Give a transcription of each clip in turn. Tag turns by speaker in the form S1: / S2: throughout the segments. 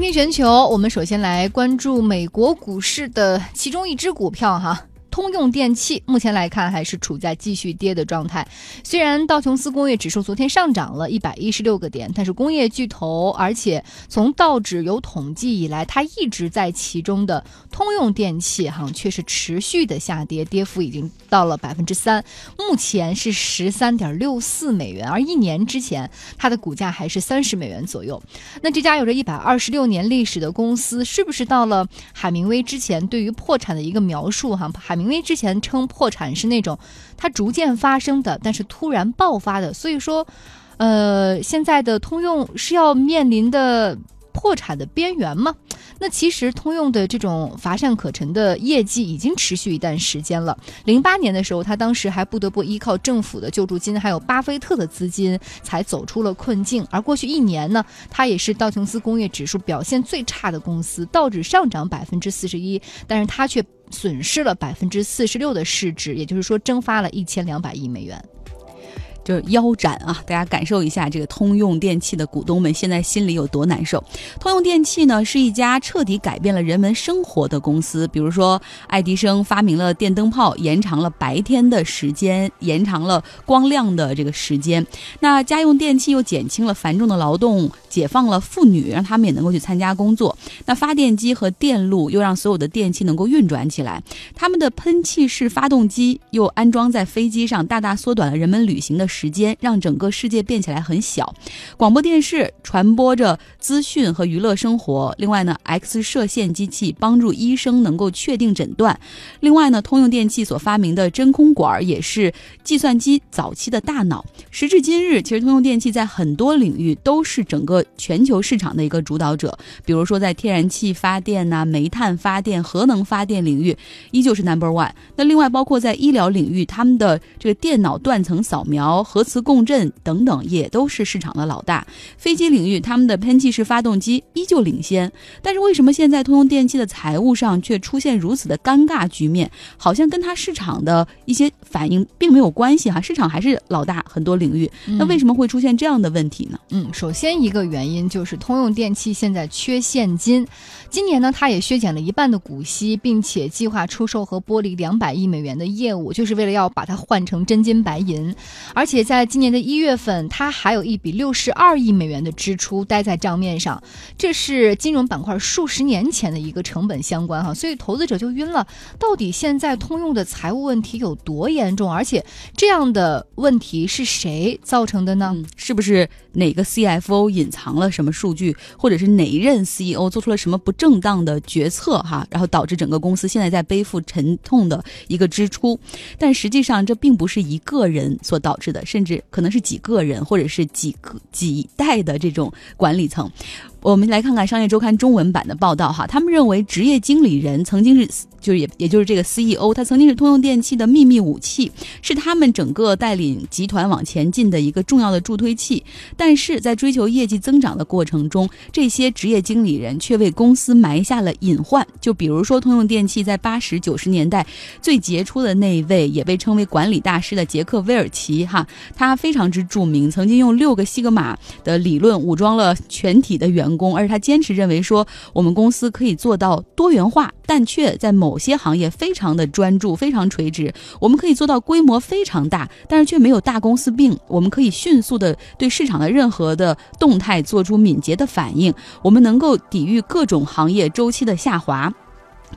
S1: 听听全球，我们首先来关注美国股市的其中一只股票哈。通用电气目前来看还是处在继续跌的状态。虽然道琼斯工业指数昨天上涨了一百一十六个点，但是工业巨头，而且从道指有统计以来，它一直在其中的通用电气哈却是持续的下跌，跌幅已经到了百分之三，目前是十三点六四美元，而一年之前它的股价还是三十美元左右。那这家有着一百二十六年历史的公司，是不是到了海明威之前对于破产的一个描述哈？海明因为之前称破产是那种它逐渐发生的，但是突然爆发的，所以说，呃，现在的通用是要面临的破产的边缘吗？那其实通用的这种乏善可陈的业绩已经持续一段时间了。零八年的时候，他当时还不得不依靠政府的救助金，还有巴菲特的资金，才走出了困境。而过去一年呢，它也是道琼斯工业指数表现最差的公司，道指上涨百分之四十一，但是它却。损失了百分之四十六的市值，也就是说蒸发了一千两百亿美元。
S2: 就是腰斩啊！大家感受一下，这个通用电器的股东们现在心里有多难受。通用电器呢，是一家彻底改变了人们生活的公司。比如说，爱迪生发明了电灯泡，延长了白天的时间，延长了光亮的这个时间。那家用电器又减轻了繁重的劳动，解放了妇女，让他们也能够去参加工作。那发电机和电路又让所有的电器能够运转起来。他们的喷气式发动机又安装在飞机上，大大缩短了人们旅行的。时间让整个世界变起来很小，广播电视传播着资讯和娱乐生活。另外呢，X 射线机器帮助医生能够确定诊断。另外呢，通用电气所发明的真空管也是计算机早期的大脑。时至今日，其实通用电气在很多领域都是整个全球市场的一个主导者。比如说在天然气发电呐、煤炭发电、核能发电领域，依旧是 Number One。那另外包括在医疗领域，他们的这个电脑断层扫描。核磁共振等等也都是市场的老大。飞机领域，他们的喷气式发动机依旧领先。但是为什么现在通用电气的财务上却出现如此的尴尬局面？好像跟它市场的一些反应并没有关系哈。市场还是老大，很多领域。那为什么会出现这样的问题呢？
S1: 嗯，首先一个原因就是通用电气现在缺现金。今年呢，它也削减了一半的股息，并且计划出售和剥离两百亿美元的业务，就是为了要把它换成真金白银。而且且在今年的一月份，它还有一笔六十二亿美元的支出待在账面上，这是金融板块数十年前的一个成本相关哈，所以投资者就晕了。到底现在通用的财务问题有多严重？而且这样的问题是谁造成的呢？
S2: 是不是哪个 CFO 隐藏了什么数据，或者是哪一任 CEO 做出了什么不？正当的决策哈，然后导致整个公司现在在背负沉痛的一个支出，但实际上这并不是一个人所导致的，甚至可能是几个人或者是几个几代的这种管理层。我们来看看《商业周刊》中文版的报道哈，他们认为职业经理人曾经是，就是也也就是这个 CEO，他曾经是通用电气的秘密武器，是他们整个带领集团往前进的一个重要的助推器。但是在追求业绩增长的过程中，这些职业经理人却为公司埋下了隐患。就比如说，通用电气在八十九十年代最杰出的那一位，也被称为管理大师的杰克·威尔奇哈，他非常之著名，曾经用六个西格玛的理论武装了全体的员。成功，而且他坚持认为说，我们公司可以做到多元化，但却在某些行业非常的专注，非常垂直。我们可以做到规模非常大，但是却没有大公司病。我们可以迅速的对市场的任何的动态做出敏捷的反应。我们能够抵御各种行业周期的下滑，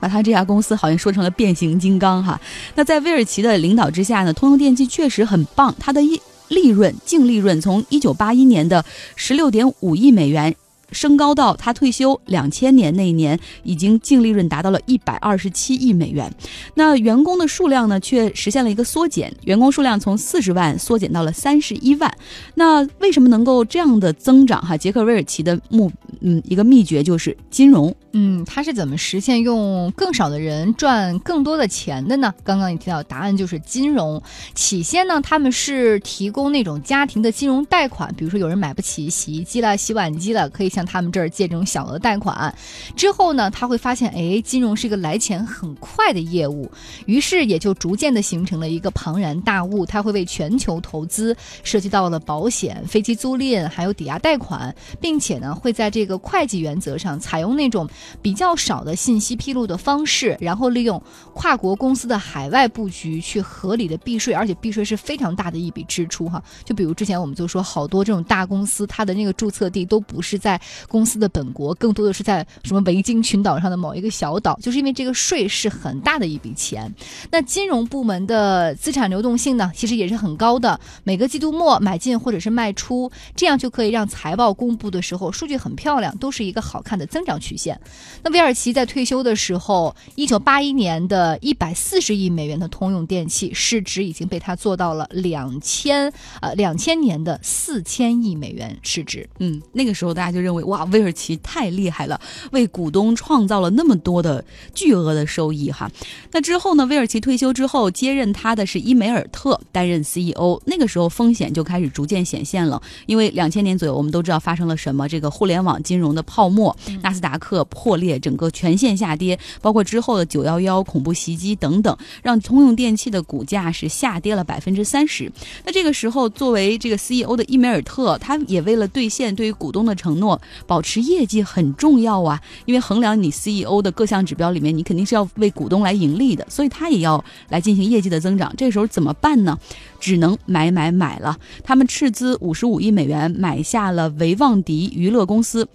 S2: 把他这家公司好像说成了变形金刚哈。那在威尔奇的领导之下呢，通用电气确实很棒，它的一利润净利润从一九八一年的十六点五亿美元。升高到他退休两千年那一年，已经净利润达到了一百二十七亿美元。那员工的数量呢，却实现了一个缩减，员工数量从四十万缩减到了三十一万。那为什么能够这样的增长？哈，杰克韦尔奇的目，嗯，一个秘诀就是金融。
S1: 嗯，它是怎么实现用更少的人赚更多的钱的呢？刚刚你提到答案就是金融。起先呢，他们是提供那种家庭的金融贷款，比如说有人买不起洗衣机了、洗碗机了，可以向他们这儿借这种小额贷款。之后呢，他会发现，哎，金融是一个来钱很快的业务，于是也就逐渐的形成了一个庞然大物。他会为全球投资，涉及到了保险、飞机租赁，还有抵押贷款，并且呢，会在这个。会计原则上，采用那种比较少的信息披露的方式，然后利用跨国公司的海外布局去合理的避税，而且避税是非常大的一笔支出哈。就比如之前我们就说，好多这种大公司，它的那个注册地都不是在公司的本国，更多的是在什么维京群岛上的某一个小岛，就是因为这个税是很大的一笔钱。那金融部门的资产流动性呢，其实也是很高的，每个季度末买进或者是卖出，这样就可以让财报公布的时候数据很漂亮，都是一个好看的增长曲线。那威尔奇在退休的时候，一九八一年的一百四十亿美元的通用电器市值已经被他做到了两千呃两千年的四千亿美元市值。
S2: 嗯，那个时候大家就认为哇，威尔奇太厉害了，为股东创造了那么多的巨额的收益哈。那之后呢，威尔奇退休之后接任他的是伊梅尔特担任 CEO，那个时候风险就开始逐渐显现了，因为两千年左右我们都知道发生了什么，这个互联网金融的泡沫，纳斯达克破裂，整个全线下跌，包括之后的九幺幺恐怖袭击等等，让通用电气的股价是下跌了百分之三十。那这个时候，作为这个 CEO 的伊梅尔特，他也为了兑现对于股东的承诺，保持业绩很重要啊，因为衡量你 CEO 的各项指标里面，你肯定是要为股东来盈利的，所以他也要来进行业绩的增长。这时候怎么办呢？只能买买买了。他们斥资五十五亿美元买下了维旺迪娱乐公司。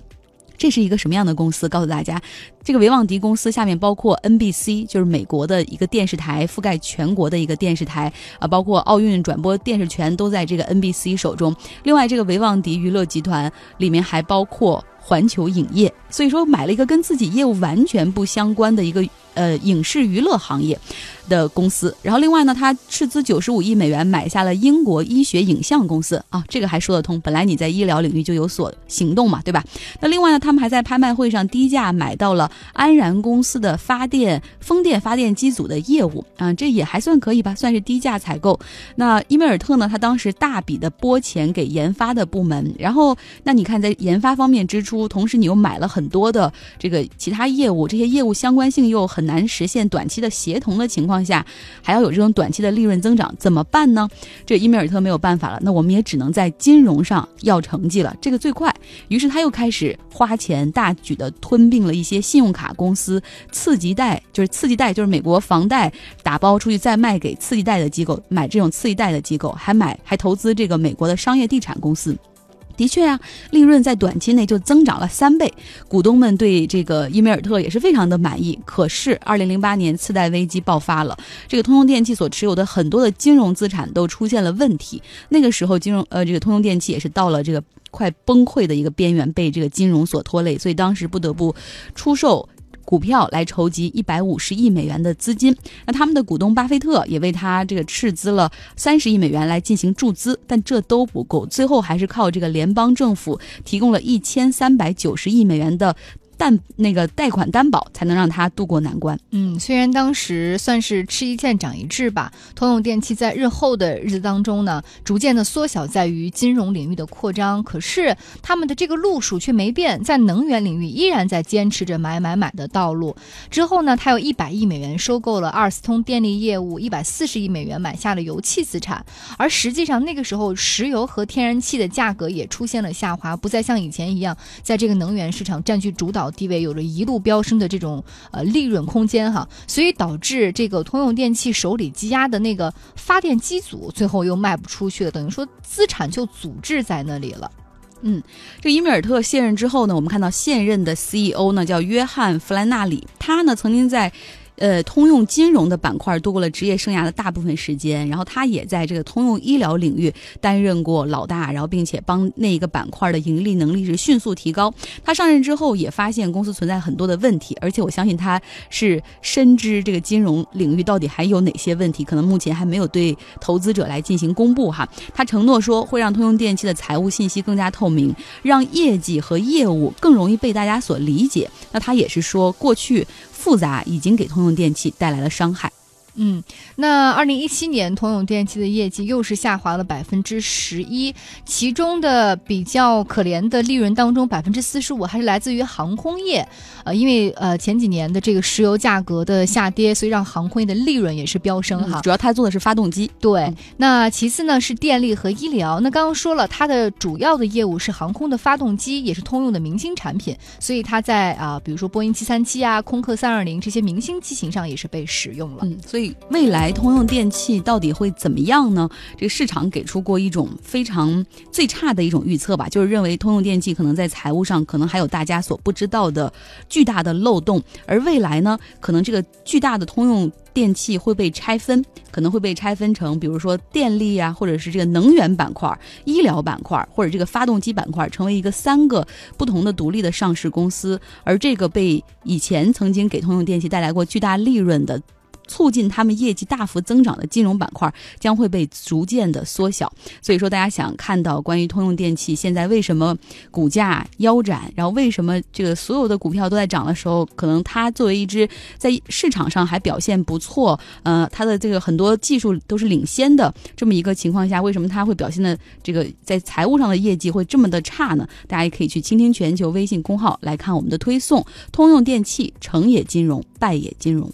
S2: 这是一个什么样的公司？告诉大家，这个维旺迪公司下面包括 NBC，就是美国的一个电视台，覆盖全国的一个电视台啊，包括奥运转播电视权都在这个 NBC 手中。另外，这个维旺迪娱乐集团里面还包括环球影业，所以说买了一个跟自己业务完全不相关的一个呃影视娱乐行业。的公司，然后另外呢，他斥资九十五亿美元买下了英国医学影像公司啊，这个还说得通。本来你在医疗领域就有所行动嘛，对吧？那另外呢，他们还在拍卖会上低价买到了安然公司的发电风电发电机组的业务啊，这也还算可以吧，算是低价采购。那伊梅尔特呢，他当时大笔的拨钱给研发的部门，然后那你看在研发方面支出，同时你又买了很多的这个其他业务，这些业务相关性又很难实现短期的协同的情况。下还要有这种短期的利润增长，怎么办呢？这伊梅尔特没有办法了，那我们也只能在金融上要成绩了，这个最快。于是他又开始花钱大举的吞并了一些信用卡公司、次级贷，就是次级贷，就是美国房贷打包出去再卖给次级贷的机构，买这种次级贷的机构，还买还投资这个美国的商业地产公司。的确啊，利润在短期内就增长了三倍，股东们对这个伊梅尔特也是非常的满意。可是，二零零八年次贷危机爆发了，这个通用电气所持有的很多的金融资产都出现了问题。那个时候，金融呃，这个通用电气也是到了这个快崩溃的一个边缘，被这个金融所拖累，所以当时不得不出售。股票来筹集一百五十亿美元的资金，那他们的股东巴菲特也为他这个斥资了三十亿美元来进行注资，但这都不够，最后还是靠这个联邦政府提供了一千三百九十亿美元的。但那个贷款担保才能让他渡过难关。
S1: 嗯，虽然当时算是吃一堑长一智吧，通用电气在日后的日子当中呢，逐渐的缩小在于金融领域的扩张，可是他们的这个路数却没变，在能源领域依然在坚持着买买买的道路。之后呢，他有一百亿美元收购了阿尔斯通电力业务，一百四十亿美元买下了油气资产。而实际上那个时候，石油和天然气的价格也出现了下滑，不再像以前一样在这个能源市场占据主导。地位有着一路飙升的这种呃利润空间哈，所以导致这个通用电气手里积压的那个发电机组最后又卖不出去了，等于说资产就阻滞在那里了。
S2: 嗯，这伊米尔特卸任之后呢，我们看到现任的 CEO 呢叫约翰弗兰纳里，他呢曾经在。呃，通用金融的板块度过了职业生涯的大部分时间，然后他也在这个通用医疗领域担任过老大，然后并且帮那一个板块的盈利能力是迅速提高。他上任之后也发现公司存在很多的问题，而且我相信他是深知这个金融领域到底还有哪些问题，可能目前还没有对投资者来进行公布哈。他承诺说会让通用电气的财务信息更加透明，让业绩和业务更容易被大家所理解。那他也是说过去。复杂已经给通用电气带来了伤害。
S1: 嗯，那二零一七年通用电气的业绩又是下滑了百分之十一，其中的比较可怜的利润当中，百分之四十五还是来自于航空业。呃，因为呃前几年的这个石油价格的下跌，所以让航空业的利润也是飙升哈。
S2: 主要它做的是发动机。
S1: 对，那其次呢是电力和医疗。那刚刚说了，它的主要的业务是航空的发动机，也是通用的明星产品，所以它在啊，比如说波音七三七啊、空客三二零这些明星机型上也是被使用了。
S2: 嗯，所以未来通用电气到底会怎么样呢？这个市场给出过一种非常最差的一种预测吧，就是认为通用电气可能在财务上可能还有大家所不知道的巨大的漏洞，而未来呢，可能这个巨大的通用。电器会被拆分，可能会被拆分成，比如说电力啊，或者是这个能源板块、医疗板块，或者这个发动机板块，成为一个三个不同的独立的上市公司。而这个被以前曾经给通用电气带来过巨大利润的。促进他们业绩大幅增长的金融板块将会被逐渐的缩小，所以说大家想看到关于通用电气现在为什么股价腰斩，然后为什么这个所有的股票都在涨的时候，可能它作为一只在市场上还表现不错，呃，它的这个很多技术都是领先的这么一个情况下，为什么它会表现的这个在财务上的业绩会这么的差呢？大家也可以去倾听全球微信公号来看我们的推送，通用电气成也金融，败也金融。